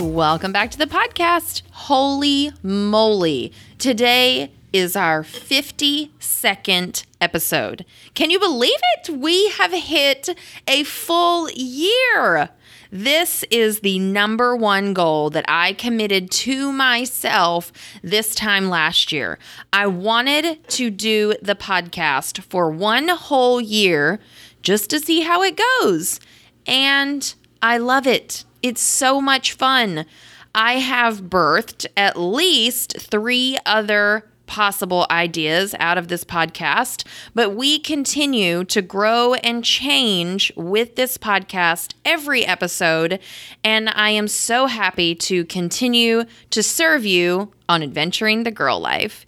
Welcome back to the podcast. Holy moly. Today is our 52nd episode. Can you believe it? We have hit a full year. This is the number one goal that I committed to myself this time last year. I wanted to do the podcast for one whole year just to see how it goes. And I love it. It's so much fun. I have birthed at least three other possible ideas out of this podcast, but we continue to grow and change with this podcast every episode. And I am so happy to continue to serve you on Adventuring the Girl Life.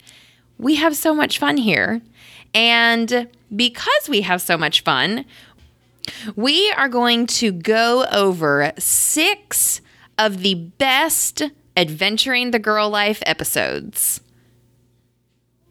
We have so much fun here. And because we have so much fun, we are going to go over six of the best Adventuring the Girl Life episodes.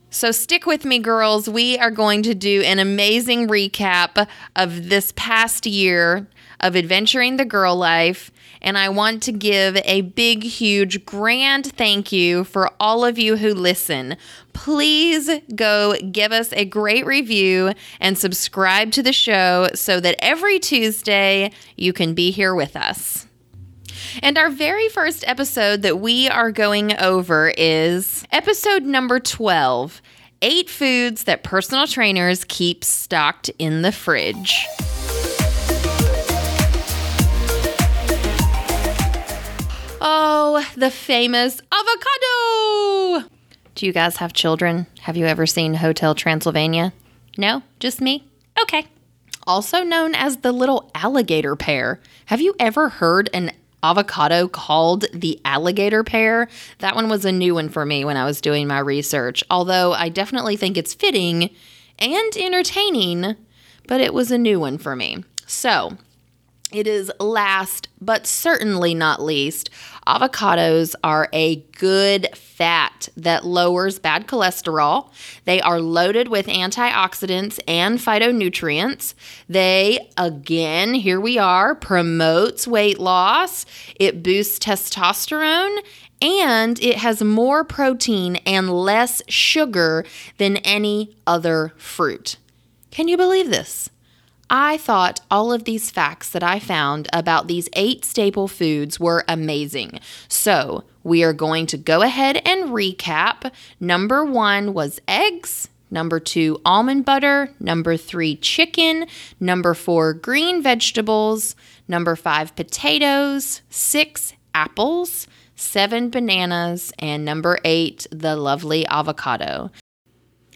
So stick with me, girls. We are going to do an amazing recap of this past year of adventuring the girl life. And I want to give a big, huge, grand thank you for all of you who listen. Please go give us a great review and subscribe to the show so that every Tuesday you can be here with us. And our very first episode that we are going over is episode number 12 Eight Foods That Personal Trainers Keep Stocked in the Fridge. Oh, the famous avocado! Do you guys have children? Have you ever seen Hotel Transylvania? No? Just me? Okay. Also known as the little alligator pear. Have you ever heard an avocado called the alligator pear. That one was a new one for me when I was doing my research, although I definitely think it's fitting and entertaining, but it was a new one for me. So, it is last, but certainly not least, avocados are a good fat that lowers bad cholesterol. They are loaded with antioxidants and phytonutrients. They, again, here we are, promotes weight loss. It boosts testosterone and it has more protein and less sugar than any other fruit. Can you believe this? I thought all of these facts that I found about these eight staple foods were amazing. So, we are going to go ahead and recap. Number one was eggs. Number two, almond butter. Number three, chicken. Number four, green vegetables. Number five, potatoes. Six, apples. Seven, bananas. And number eight, the lovely avocado.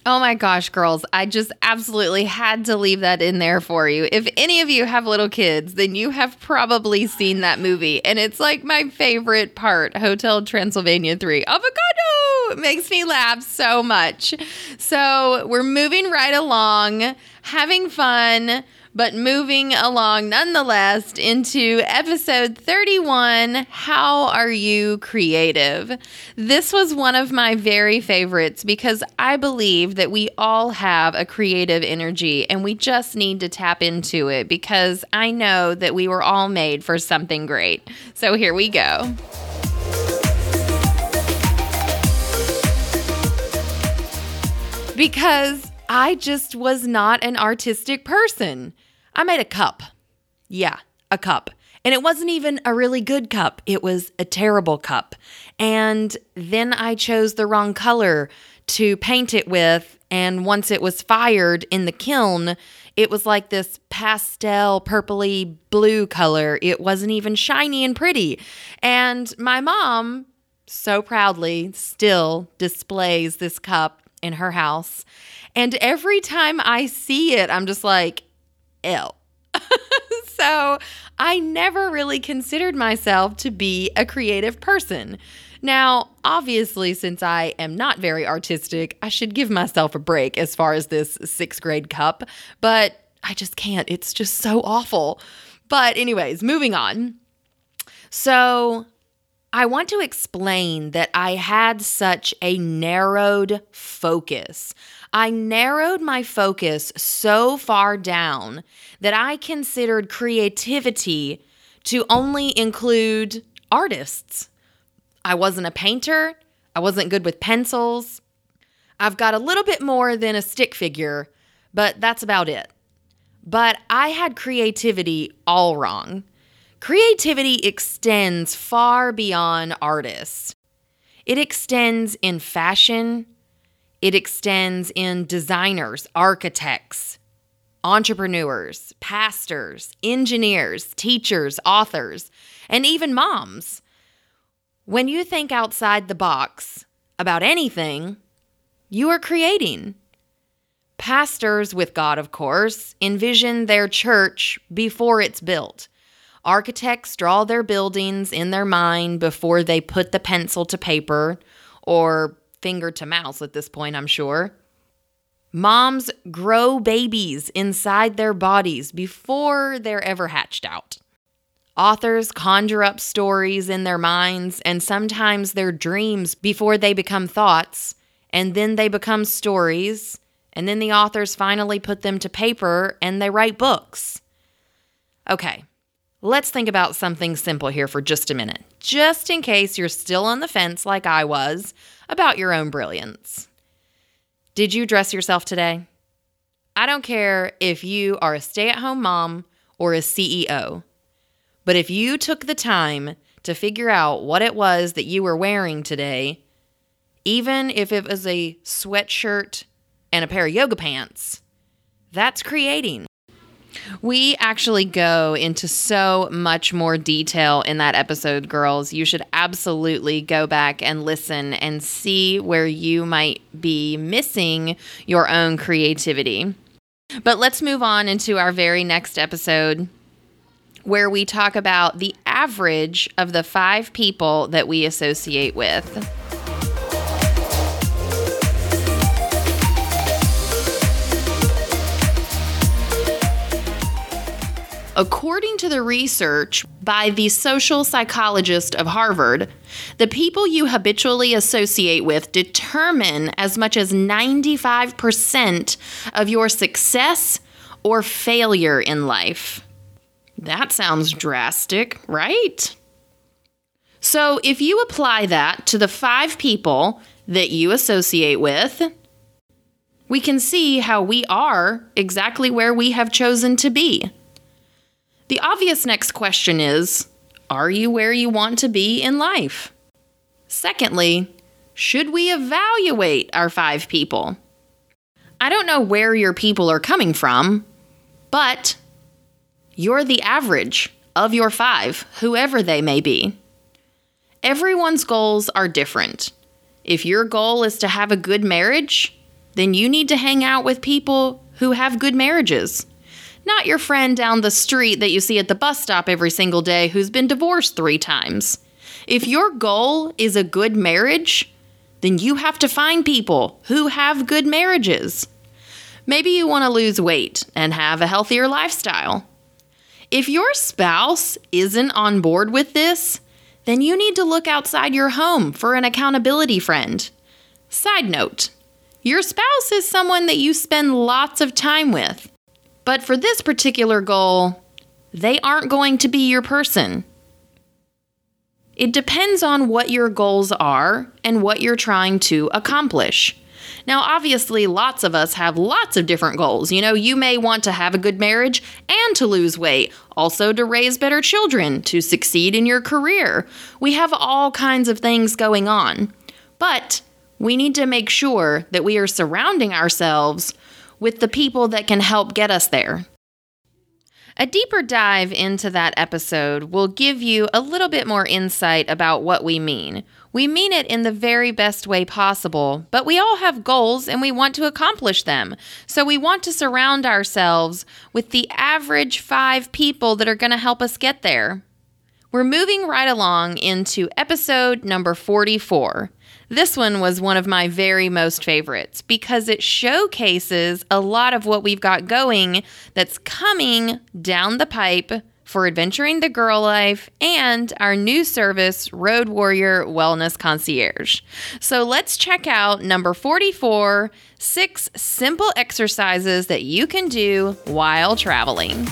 Oh my gosh, girls, I just absolutely had to leave that in there for you. If any of you have little kids, then you have probably seen that movie. And it's like my favorite part Hotel Transylvania 3. Avocado! It makes me laugh so much. So we're moving right along, having fun but moving along nonetheless into episode 31 How Are You Creative? This was one of my very favorites because I believe that we all have a creative energy and we just need to tap into it because I know that we were all made for something great. So here we go. Because I just was not an artistic person. I made a cup. Yeah, a cup. And it wasn't even a really good cup, it was a terrible cup. And then I chose the wrong color to paint it with. And once it was fired in the kiln, it was like this pastel, purpley blue color. It wasn't even shiny and pretty. And my mom, so proudly, still displays this cup in her house. And every time I see it, I'm just like, ill. so I never really considered myself to be a creative person. Now, obviously, since I am not very artistic, I should give myself a break as far as this sixth grade cup, but I just can't. It's just so awful. But, anyways, moving on. So, I want to explain that I had such a narrowed focus. I narrowed my focus so far down that I considered creativity to only include artists. I wasn't a painter, I wasn't good with pencils. I've got a little bit more than a stick figure, but that's about it. But I had creativity all wrong. Creativity extends far beyond artists. It extends in fashion, it extends in designers, architects, entrepreneurs, pastors, engineers, teachers, authors, and even moms. When you think outside the box about anything, you are creating. Pastors, with God, of course, envision their church before it's built. Architects draw their buildings in their mind before they put the pencil to paper or finger to mouse at this point, I'm sure. Moms grow babies inside their bodies before they're ever hatched out. Authors conjure up stories in their minds and sometimes their dreams before they become thoughts, and then they become stories, and then the authors finally put them to paper and they write books. Okay, let's think about something simple here for just a minute, just in case you're still on the fence like I was about your own brilliance. Did you dress yourself today? I don't care if you are a stay at home mom or a CEO, but if you took the time to figure out what it was that you were wearing today, even if it was a sweatshirt and a pair of yoga pants, that's creating. We actually go into so much more detail in that episode, girls. You should absolutely go back and listen and see where you might be missing your own creativity. But let's move on into our very next episode where we talk about the average of the five people that we associate with. According to the research by the social psychologist of Harvard, the people you habitually associate with determine as much as 95% of your success or failure in life. That sounds drastic, right? So, if you apply that to the five people that you associate with, we can see how we are exactly where we have chosen to be. The obvious next question is Are you where you want to be in life? Secondly, should we evaluate our five people? I don't know where your people are coming from, but you're the average of your five, whoever they may be. Everyone's goals are different. If your goal is to have a good marriage, then you need to hang out with people who have good marriages not your friend down the street that you see at the bus stop every single day who's been divorced three times. If your goal is a good marriage, then you have to find people who have good marriages. Maybe you want to lose weight and have a healthier lifestyle. If your spouse isn't on board with this, then you need to look outside your home for an accountability friend. Side note your spouse is someone that you spend lots of time with. But for this particular goal, they aren't going to be your person. It depends on what your goals are and what you're trying to accomplish. Now, obviously, lots of us have lots of different goals. You know, you may want to have a good marriage and to lose weight, also to raise better children, to succeed in your career. We have all kinds of things going on. But we need to make sure that we are surrounding ourselves with the people that can help get us there. A deeper dive into that episode will give you a little bit more insight about what we mean. We mean it in the very best way possible, but we all have goals and we want to accomplish them. So we want to surround ourselves with the average five people that are going to help us get there. We're moving right along into episode number 44 this one was one of my very most favorites because it showcases a lot of what we've got going that's coming down the pipe for Adventuring the Girl Life and our new service, Road Warrior Wellness Concierge. So let's check out number 44 six simple exercises that you can do while traveling.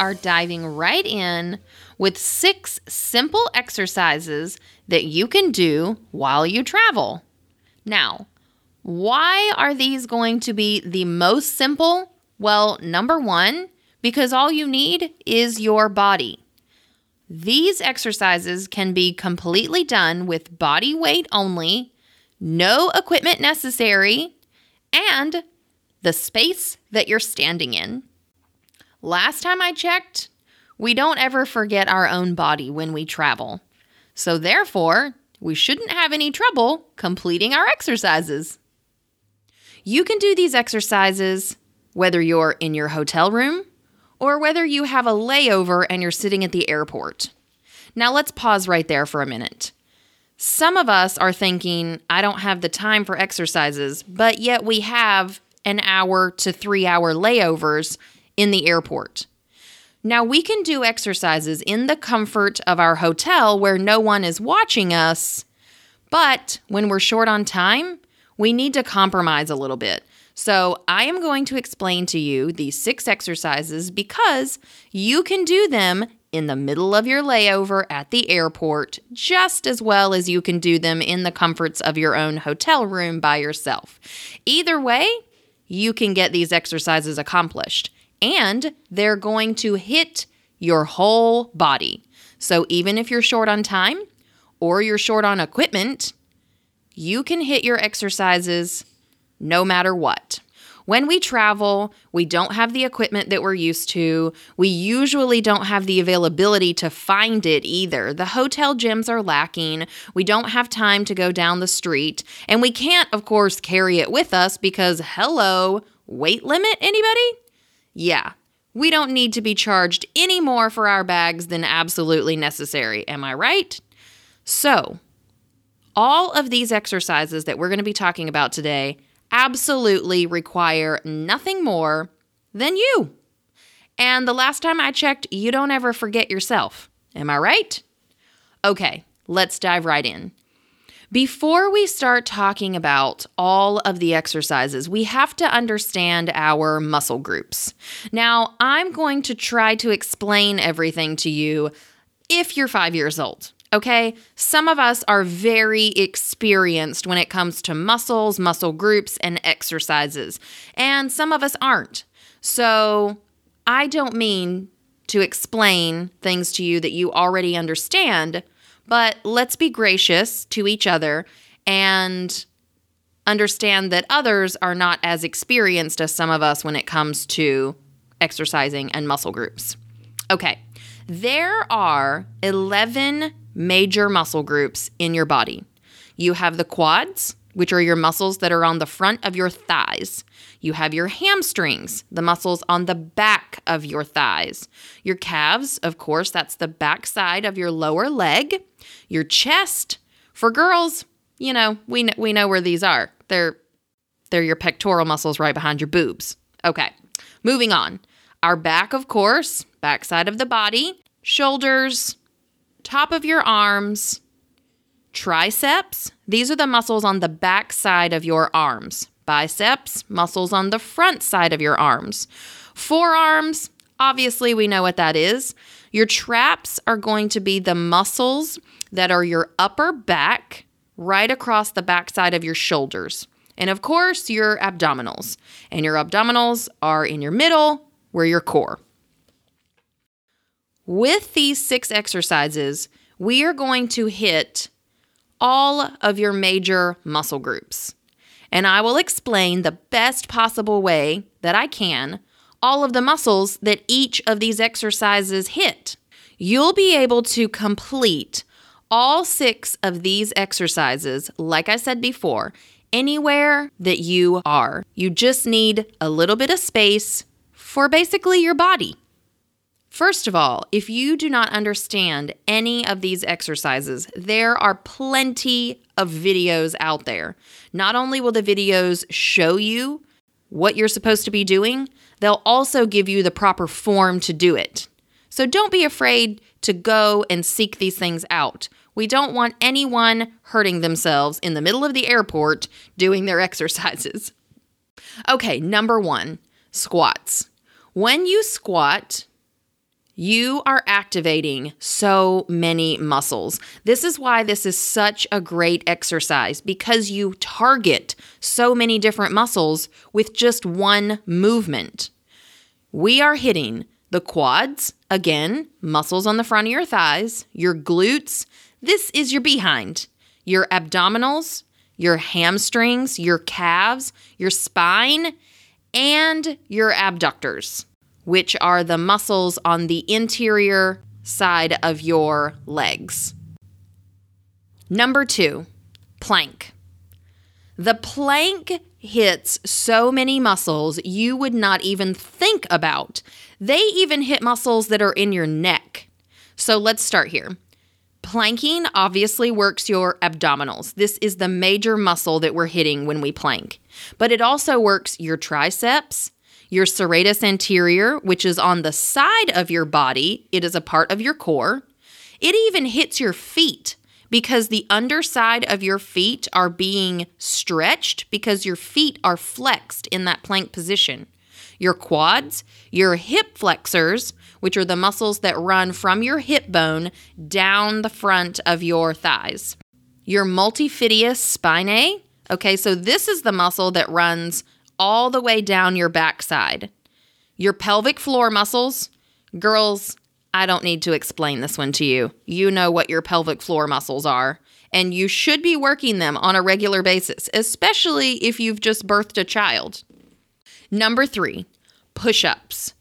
Are diving right in with six simple exercises that you can do while you travel. Now, why are these going to be the most simple? Well, number one, because all you need is your body. These exercises can be completely done with body weight only, no equipment necessary, and the space that you're standing in. Last time I checked, we don't ever forget our own body when we travel. So, therefore, we shouldn't have any trouble completing our exercises. You can do these exercises whether you're in your hotel room or whether you have a layover and you're sitting at the airport. Now, let's pause right there for a minute. Some of us are thinking, I don't have the time for exercises, but yet we have an hour to three hour layovers in the airport. Now, we can do exercises in the comfort of our hotel where no one is watching us, but when we're short on time, we need to compromise a little bit. So, I am going to explain to you these six exercises because you can do them in the middle of your layover at the airport just as well as you can do them in the comforts of your own hotel room by yourself. Either way, you can get these exercises accomplished and they're going to hit your whole body. So even if you're short on time or you're short on equipment, you can hit your exercises no matter what. When we travel, we don't have the equipment that we're used to. We usually don't have the availability to find it either. The hotel gyms are lacking. We don't have time to go down the street. And we can't, of course, carry it with us because, hello, weight limit, anybody? Yeah, we don't need to be charged any more for our bags than absolutely necessary. Am I right? So, all of these exercises that we're going to be talking about today absolutely require nothing more than you. And the last time I checked, you don't ever forget yourself. Am I right? Okay, let's dive right in. Before we start talking about all of the exercises, we have to understand our muscle groups. Now, I'm going to try to explain everything to you if you're five years old. Okay, some of us are very experienced when it comes to muscles, muscle groups, and exercises, and some of us aren't. So, I don't mean to explain things to you that you already understand. But let's be gracious to each other and understand that others are not as experienced as some of us when it comes to exercising and muscle groups. Okay, there are 11 major muscle groups in your body. You have the quads, which are your muscles that are on the front of your thighs. You have your hamstrings, the muscles on the back of your thighs. Your calves, of course, that's the back side of your lower leg. Your chest, for girls, you know, we we know where these are. They're they're your pectoral muscles right behind your boobs. Okay. Moving on. Our back, of course, back side of the body, shoulders, top of your arms, triceps. These are the muscles on the back side of your arms. Biceps, muscles on the front side of your arms. Forearms, obviously, we know what that is. Your traps are going to be the muscles that are your upper back, right across the backside of your shoulders. And of course, your abdominals. And your abdominals are in your middle, where your core. With these six exercises, we are going to hit all of your major muscle groups. And I will explain the best possible way that I can all of the muscles that each of these exercises hit. You'll be able to complete all six of these exercises, like I said before, anywhere that you are. You just need a little bit of space for basically your body. First of all, if you do not understand any of these exercises, there are plenty of videos out there. Not only will the videos show you what you're supposed to be doing, they'll also give you the proper form to do it. So don't be afraid to go and seek these things out. We don't want anyone hurting themselves in the middle of the airport doing their exercises. Okay, number one squats. When you squat, you are activating so many muscles. This is why this is such a great exercise because you target so many different muscles with just one movement. We are hitting the quads, again, muscles on the front of your thighs, your glutes. This is your behind, your abdominals, your hamstrings, your calves, your spine, and your abductors which are the muscles on the interior side of your legs. Number two, plank. The plank hits so many muscles you would not even think about. They even hit muscles that are in your neck. So let's start here. Planking obviously works your abdominals. This is the major muscle that we're hitting when we plank, but it also works your triceps, your serratus anterior, which is on the side of your body, it is a part of your core. It even hits your feet because the underside of your feet are being stretched because your feet are flexed in that plank position. Your quads, your hip flexors, which are the muscles that run from your hip bone down the front of your thighs. Your multifidus spinae, okay, so this is the muscle that runs all the way down your backside. Your pelvic floor muscles, girls, I don't need to explain this one to you. You know what your pelvic floor muscles are, and you should be working them on a regular basis, especially if you've just birthed a child. Number three, push ups.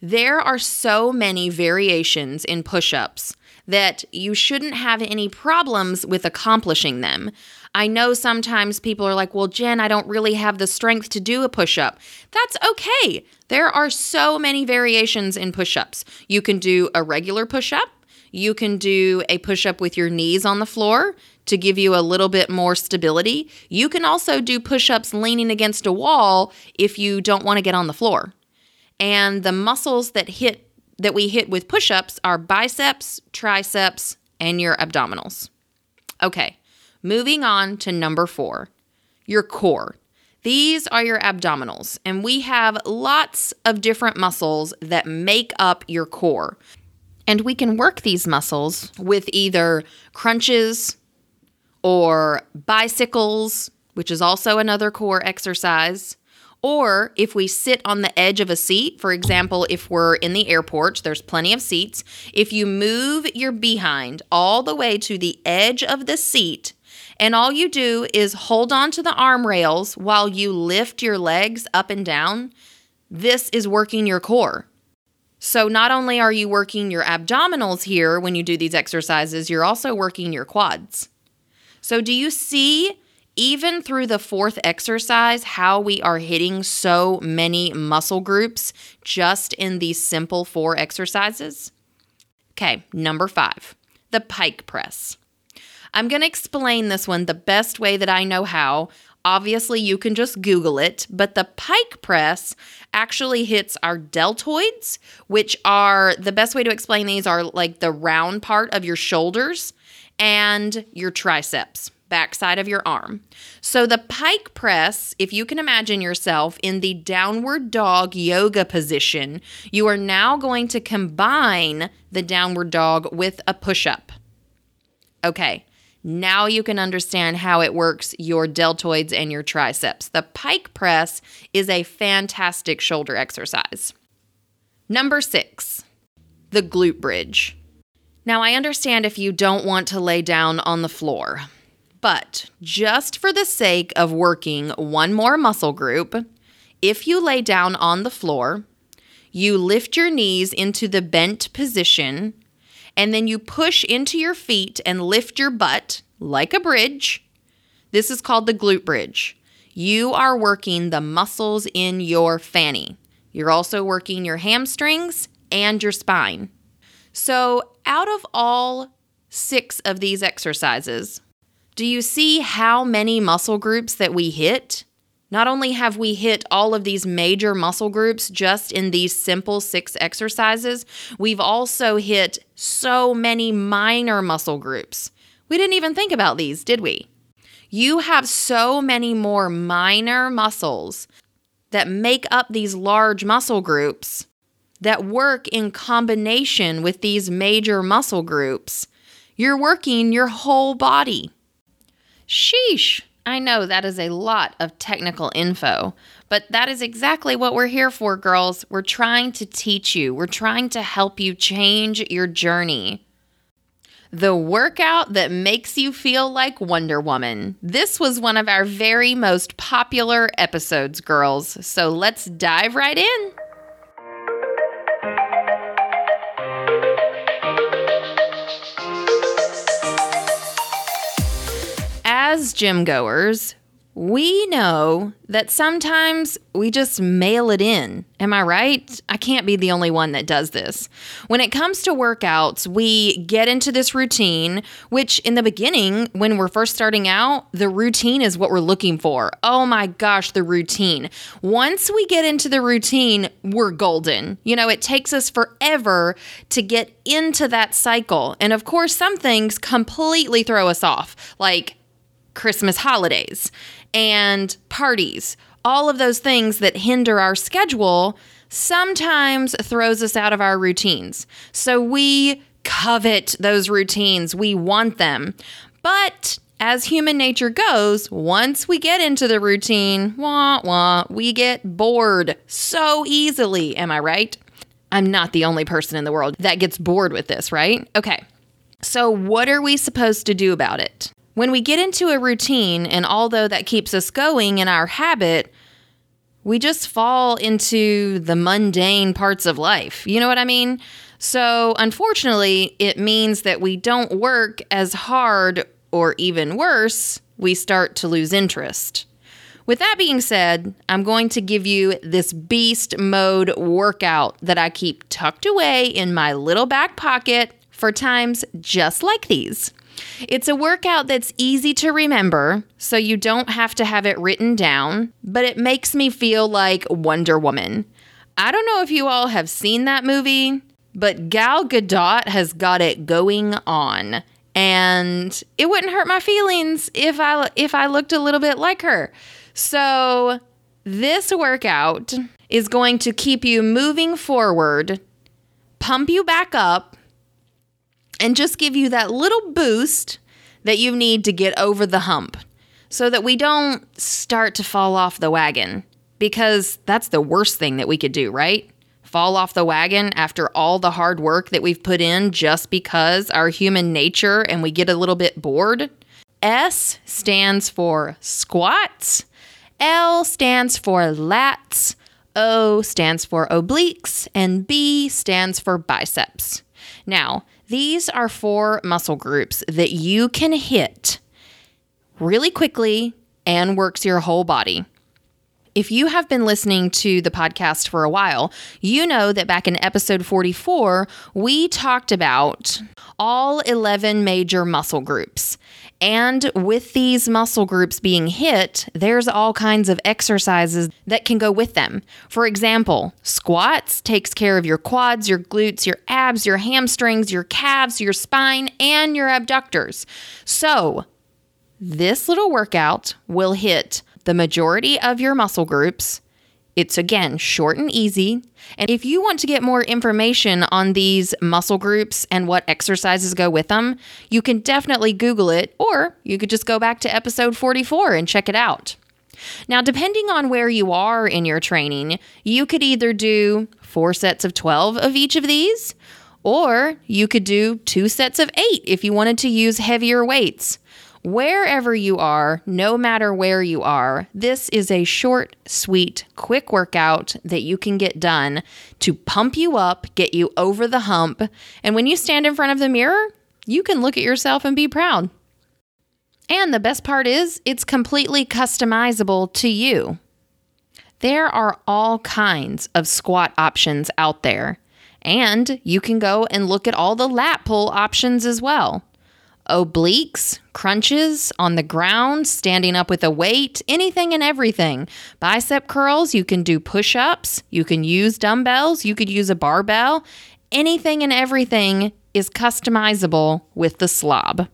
There are so many variations in push ups that you shouldn't have any problems with accomplishing them. I know sometimes people are like, well, Jen, I don't really have the strength to do a push up. That's okay. There are so many variations in push ups. You can do a regular push up, you can do a push up with your knees on the floor to give you a little bit more stability. You can also do push ups leaning against a wall if you don't want to get on the floor. And the muscles that hit that we hit with push ups are biceps, triceps, and your abdominals. Okay, Moving on to number four, your core. These are your abdominals, and we have lots of different muscles that make up your core. And we can work these muscles with either crunches or bicycles, which is also another core exercise. Or if we sit on the edge of a seat, for example, if we're in the airport, there's plenty of seats. If you move your behind all the way to the edge of the seat, and all you do is hold on to the arm rails while you lift your legs up and down. This is working your core. So, not only are you working your abdominals here when you do these exercises, you're also working your quads. So, do you see, even through the fourth exercise, how we are hitting so many muscle groups just in these simple four exercises? Okay, number five, the pike press. I'm going to explain this one the best way that I know how. Obviously, you can just Google it, but the pike press actually hits our deltoids, which are the best way to explain these are like the round part of your shoulders and your triceps, backside of your arm. So, the pike press, if you can imagine yourself in the downward dog yoga position, you are now going to combine the downward dog with a push up. Okay, now you can understand how it works your deltoids and your triceps. The pike press is a fantastic shoulder exercise. Number six, the glute bridge. Now, I understand if you don't want to lay down on the floor, but just for the sake of working one more muscle group, if you lay down on the floor, you lift your knees into the bent position and then you push into your feet and lift your butt like a bridge. This is called the glute bridge. You are working the muscles in your fanny. You're also working your hamstrings and your spine. So, out of all six of these exercises, do you see how many muscle groups that we hit? Not only have we hit all of these major muscle groups just in these simple six exercises, we've also hit so many minor muscle groups. We didn't even think about these, did we? You have so many more minor muscles that make up these large muscle groups that work in combination with these major muscle groups, you're working your whole body. Sheesh. I know that is a lot of technical info, but that is exactly what we're here for, girls. We're trying to teach you, we're trying to help you change your journey. The workout that makes you feel like Wonder Woman. This was one of our very most popular episodes, girls. So let's dive right in. As gym goers, we know that sometimes we just mail it in. Am I right? I can't be the only one that does this. When it comes to workouts, we get into this routine, which in the beginning, when we're first starting out, the routine is what we're looking for. Oh my gosh, the routine. Once we get into the routine, we're golden. You know, it takes us forever to get into that cycle. And of course, some things completely throw us off, like Christmas holidays and parties, all of those things that hinder our schedule sometimes throws us out of our routines. So we covet those routines, we want them. But as human nature goes, once we get into the routine, wah wah, we get bored so easily. Am I right? I'm not the only person in the world that gets bored with this, right? Okay. So, what are we supposed to do about it? When we get into a routine, and although that keeps us going in our habit, we just fall into the mundane parts of life. You know what I mean? So, unfortunately, it means that we don't work as hard, or even worse, we start to lose interest. With that being said, I'm going to give you this beast mode workout that I keep tucked away in my little back pocket for times just like these. It's a workout that's easy to remember, so you don't have to have it written down, but it makes me feel like Wonder Woman. I don't know if you all have seen that movie, but Gal Gadot has got it going on. And it wouldn't hurt my feelings if I if I looked a little bit like her. So, this workout is going to keep you moving forward, pump you back up, and just give you that little boost that you need to get over the hump so that we don't start to fall off the wagon because that's the worst thing that we could do, right? Fall off the wagon after all the hard work that we've put in just because our human nature and we get a little bit bored. S stands for squats, L stands for lats, O stands for obliques, and B stands for biceps. Now, these are four muscle groups that you can hit really quickly and works your whole body. If you have been listening to the podcast for a while, you know that back in episode 44, we talked about all 11 major muscle groups. And with these muscle groups being hit, there's all kinds of exercises that can go with them. For example, squats takes care of your quads, your glutes, your abs, your hamstrings, your calves, your spine, and your abductors. So, this little workout will hit the majority of your muscle groups it's again short and easy. And if you want to get more information on these muscle groups and what exercises go with them, you can definitely Google it, or you could just go back to episode 44 and check it out. Now, depending on where you are in your training, you could either do four sets of 12 of each of these, or you could do two sets of eight if you wanted to use heavier weights. Wherever you are, no matter where you are, this is a short, sweet, quick workout that you can get done to pump you up, get you over the hump. And when you stand in front of the mirror, you can look at yourself and be proud. And the best part is, it's completely customizable to you. There are all kinds of squat options out there, and you can go and look at all the lat pull options as well obliques, crunches on the ground, standing up with a weight, anything and everything. Bicep curls, you can do push ups, you can use dumbbells, you could use a barbell. Anything and everything is customizable with the slob.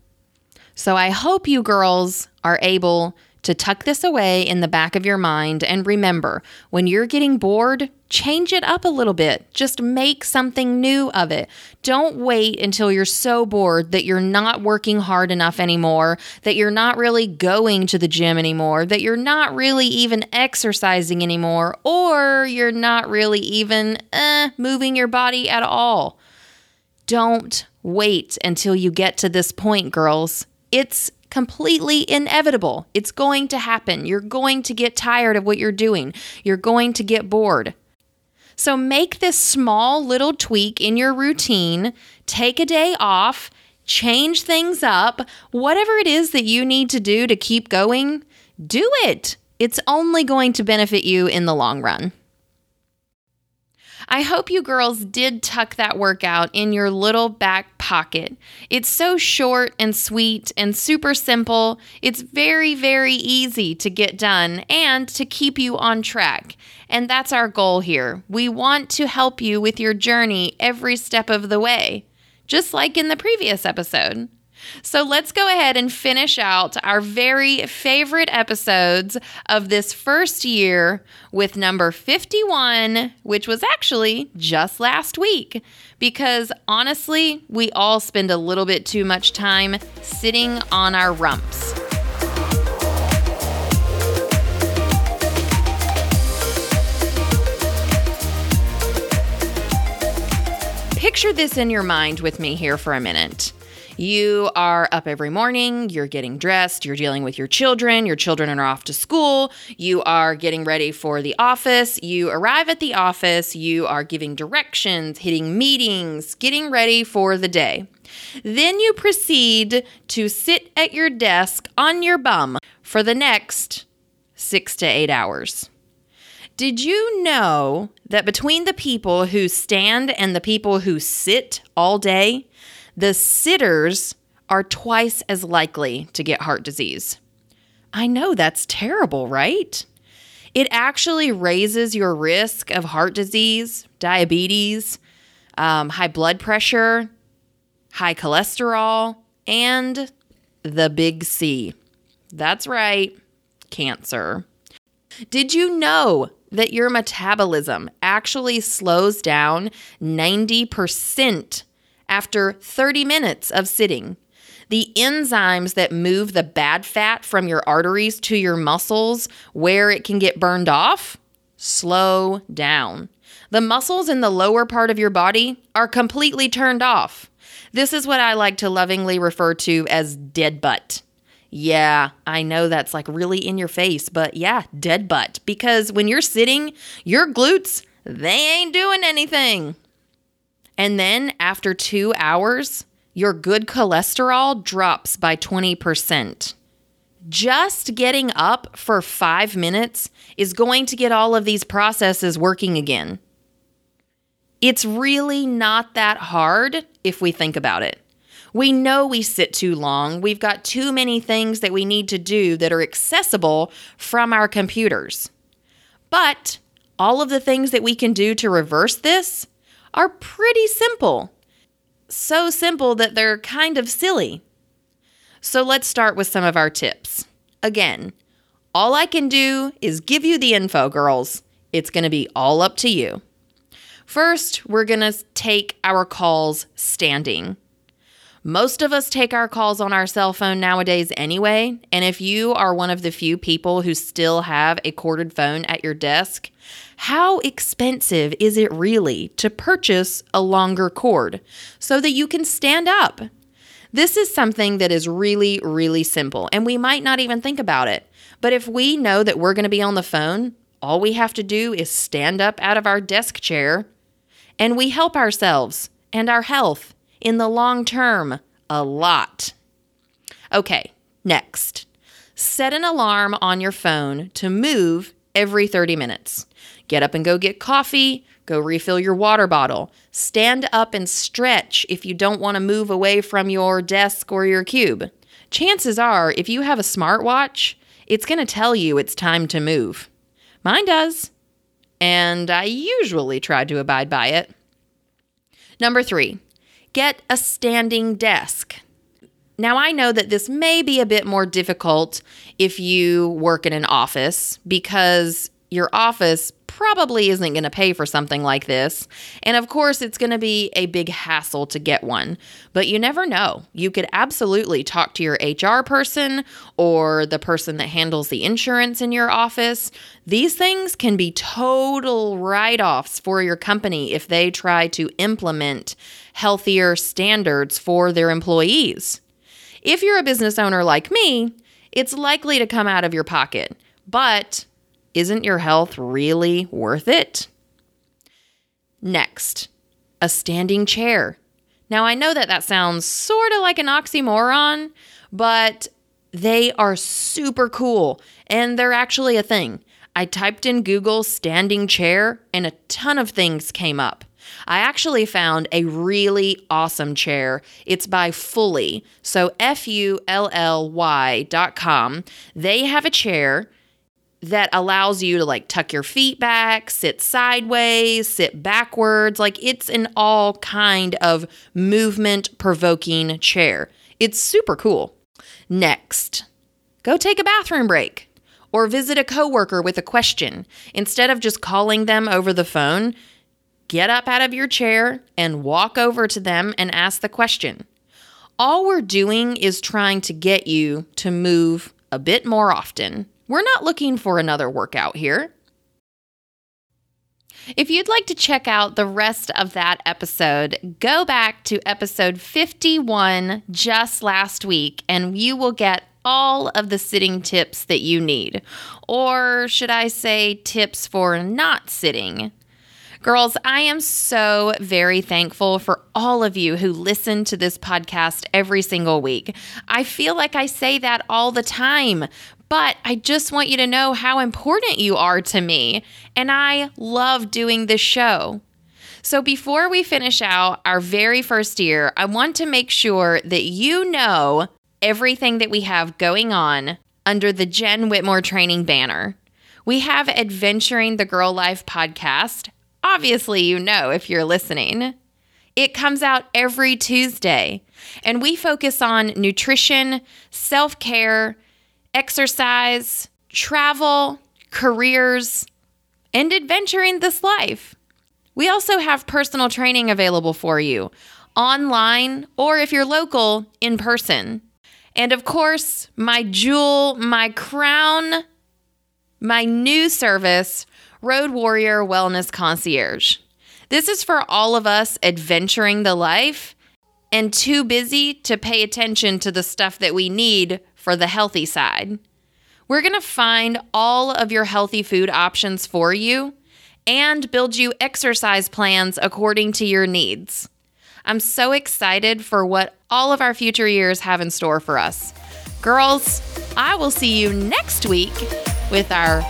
So I hope you girls are able to tuck this away in the back of your mind and remember when you're getting bored, change it up a little bit. Just make something new of it. Don't wait until you're so bored that you're not working hard enough anymore, that you're not really going to the gym anymore, that you're not really even exercising anymore, or you're not really even eh, moving your body at all. Don't wait until you get to this point, girls. It's completely inevitable. It's going to happen. You're going to get tired of what you're doing. You're going to get bored. So make this small little tweak in your routine. Take a day off, change things up. Whatever it is that you need to do to keep going, do it. It's only going to benefit you in the long run. I hope you girls did tuck that workout in your little back pocket. It's so short and sweet and super simple. It's very, very easy to get done and to keep you on track. And that's our goal here. We want to help you with your journey every step of the way, just like in the previous episode. So let's go ahead and finish out our very favorite episodes of this first year with number 51, which was actually just last week. Because honestly, we all spend a little bit too much time sitting on our rumps. Picture this in your mind with me here for a minute. You are up every morning, you're getting dressed, you're dealing with your children, your children are off to school, you are getting ready for the office, you arrive at the office, you are giving directions, hitting meetings, getting ready for the day. Then you proceed to sit at your desk on your bum for the next six to eight hours. Did you know that between the people who stand and the people who sit all day, the sitters are twice as likely to get heart disease. I know that's terrible, right? It actually raises your risk of heart disease, diabetes, um, high blood pressure, high cholesterol, and the big C. That's right, cancer. Did you know that your metabolism actually slows down 90% after 30 minutes of sitting. The enzymes that move the bad fat from your arteries to your muscles where it can get burned off slow down. The muscles in the lower part of your body are completely turned off. This is what I like to lovingly refer to as dead butt. Yeah, I know that's like really in your face, but yeah, dead butt. Because when you're sitting, your glutes, they ain't doing anything. And then after two hours, your good cholesterol drops by 20%. Just getting up for five minutes is going to get all of these processes working again. It's really not that hard if we think about it. We know we sit too long. We've got too many things that we need to do that are accessible from our computers. But all of the things that we can do to reverse this are pretty simple. So simple that they're kind of silly. So let's start with some of our tips. Again, all I can do is give you the info, girls. It's going to be all up to you. First, we're going to take our calls standing. Most of us take our calls on our cell phone nowadays anyway, and if you are one of the few people who still have a corded phone at your desk, how expensive is it really to purchase a longer cord so that you can stand up? This is something that is really, really simple, and we might not even think about it. But if we know that we're going to be on the phone, all we have to do is stand up out of our desk chair and we help ourselves and our health in the long term a lot. Okay, next. Set an alarm on your phone to move every 30 minutes. Get up and go get coffee, go refill your water bottle. Stand up and stretch if you don't want to move away from your desk or your cube. Chances are, if you have a smartwatch, it's going to tell you it's time to move. Mine does. And I usually try to abide by it. Number three, get a standing desk. Now, I know that this may be a bit more difficult if you work in an office because your office probably isn't going to pay for something like this. And of course, it's going to be a big hassle to get one. But you never know. You could absolutely talk to your HR person or the person that handles the insurance in your office. These things can be total write offs for your company if they try to implement healthier standards for their employees. If you're a business owner like me, it's likely to come out of your pocket. But isn't your health really worth it? Next, a standing chair. Now, I know that that sounds sort of like an oxymoron, but they are super cool and they're actually a thing. I typed in Google standing chair and a ton of things came up. I actually found a really awesome chair. It's by Fully. So F U L L Y dot com. They have a chair that allows you to like tuck your feet back, sit sideways, sit backwards. Like it's an all kind of movement provoking chair. It's super cool. Next, go take a bathroom break or visit a coworker with a question. Instead of just calling them over the phone, get up out of your chair and walk over to them and ask the question. All we're doing is trying to get you to move a bit more often. We're not looking for another workout here. If you'd like to check out the rest of that episode, go back to episode 51 just last week and you will get all of the sitting tips that you need. Or should I say, tips for not sitting? Girls, I am so very thankful for all of you who listen to this podcast every single week. I feel like I say that all the time, but I just want you to know how important you are to me. And I love doing this show. So, before we finish out our very first year, I want to make sure that you know everything that we have going on under the Jen Whitmore training banner. We have Adventuring the Girl Life podcast. Obviously, you know if you're listening. It comes out every Tuesday, and we focus on nutrition, self care, exercise, travel, careers, and adventuring this life. We also have personal training available for you online or if you're local, in person. And of course, my jewel, my crown, my new service, Road Warrior Wellness Concierge. This is for all of us adventuring the life and too busy to pay attention to the stuff that we need for the healthy side. We're going to find all of your healthy food options for you and build you exercise plans according to your needs. I'm so excited for what all of our future years have in store for us. Girls, I will see you next week with our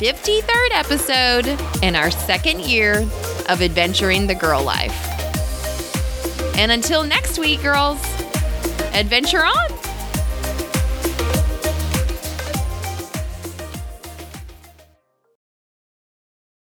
53rd episode in our second year of adventuring the girl life. And until next week, girls, adventure on!